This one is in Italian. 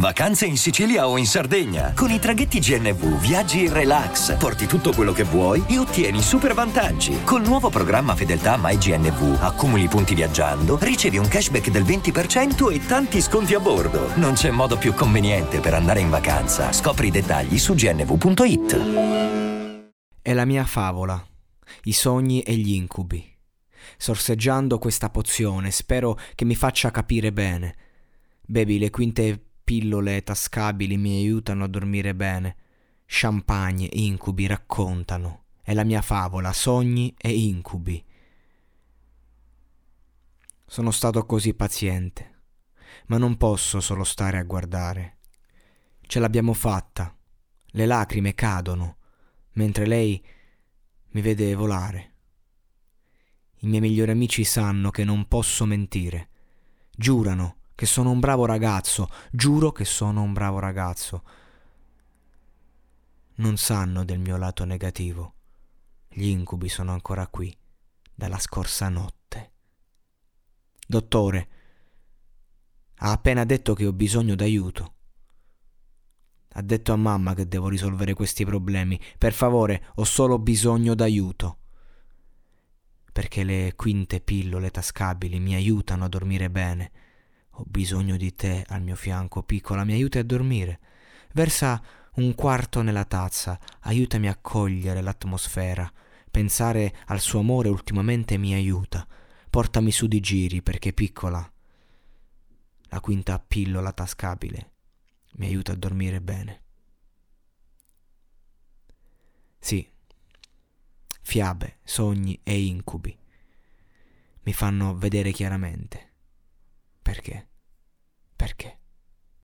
Vacanze in Sicilia o in Sardegna. Con i traghetti GNV viaggi in relax, porti tutto quello che vuoi e ottieni super vantaggi. Col nuovo programma Fedeltà MyGNV accumuli punti viaggiando, ricevi un cashback del 20% e tanti sconti a bordo. Non c'è modo più conveniente per andare in vacanza. Scopri i dettagli su gnv.it. È la mia favola, i sogni e gli incubi. Sorseggiando questa pozione, spero che mi faccia capire bene. Bevi le quinte pillole tascabili mi aiutano a dormire bene. Champagne, incubi raccontano. È la mia favola, sogni e incubi. Sono stato così paziente, ma non posso solo stare a guardare. Ce l'abbiamo fatta. Le lacrime cadono, mentre lei mi vede volare. I miei migliori amici sanno che non posso mentire. Giurano che sono un bravo ragazzo, giuro che sono un bravo ragazzo. Non sanno del mio lato negativo. Gli incubi sono ancora qui, dalla scorsa notte. Dottore, ha appena detto che ho bisogno d'aiuto. Ha detto a mamma che devo risolvere questi problemi. Per favore, ho solo bisogno d'aiuto. Perché le quinte pillole tascabili mi aiutano a dormire bene ho bisogno di te al mio fianco, piccola, mi aiuti a dormire. Versa un quarto nella tazza, aiutami a cogliere l'atmosfera. Pensare al suo amore ultimamente mi aiuta. Portami su di giri perché piccola. La quinta pillola tascabile mi aiuta a dormire bene. Sì, fiabe, sogni e incubi mi fanno vedere chiaramente. Perché? Perché?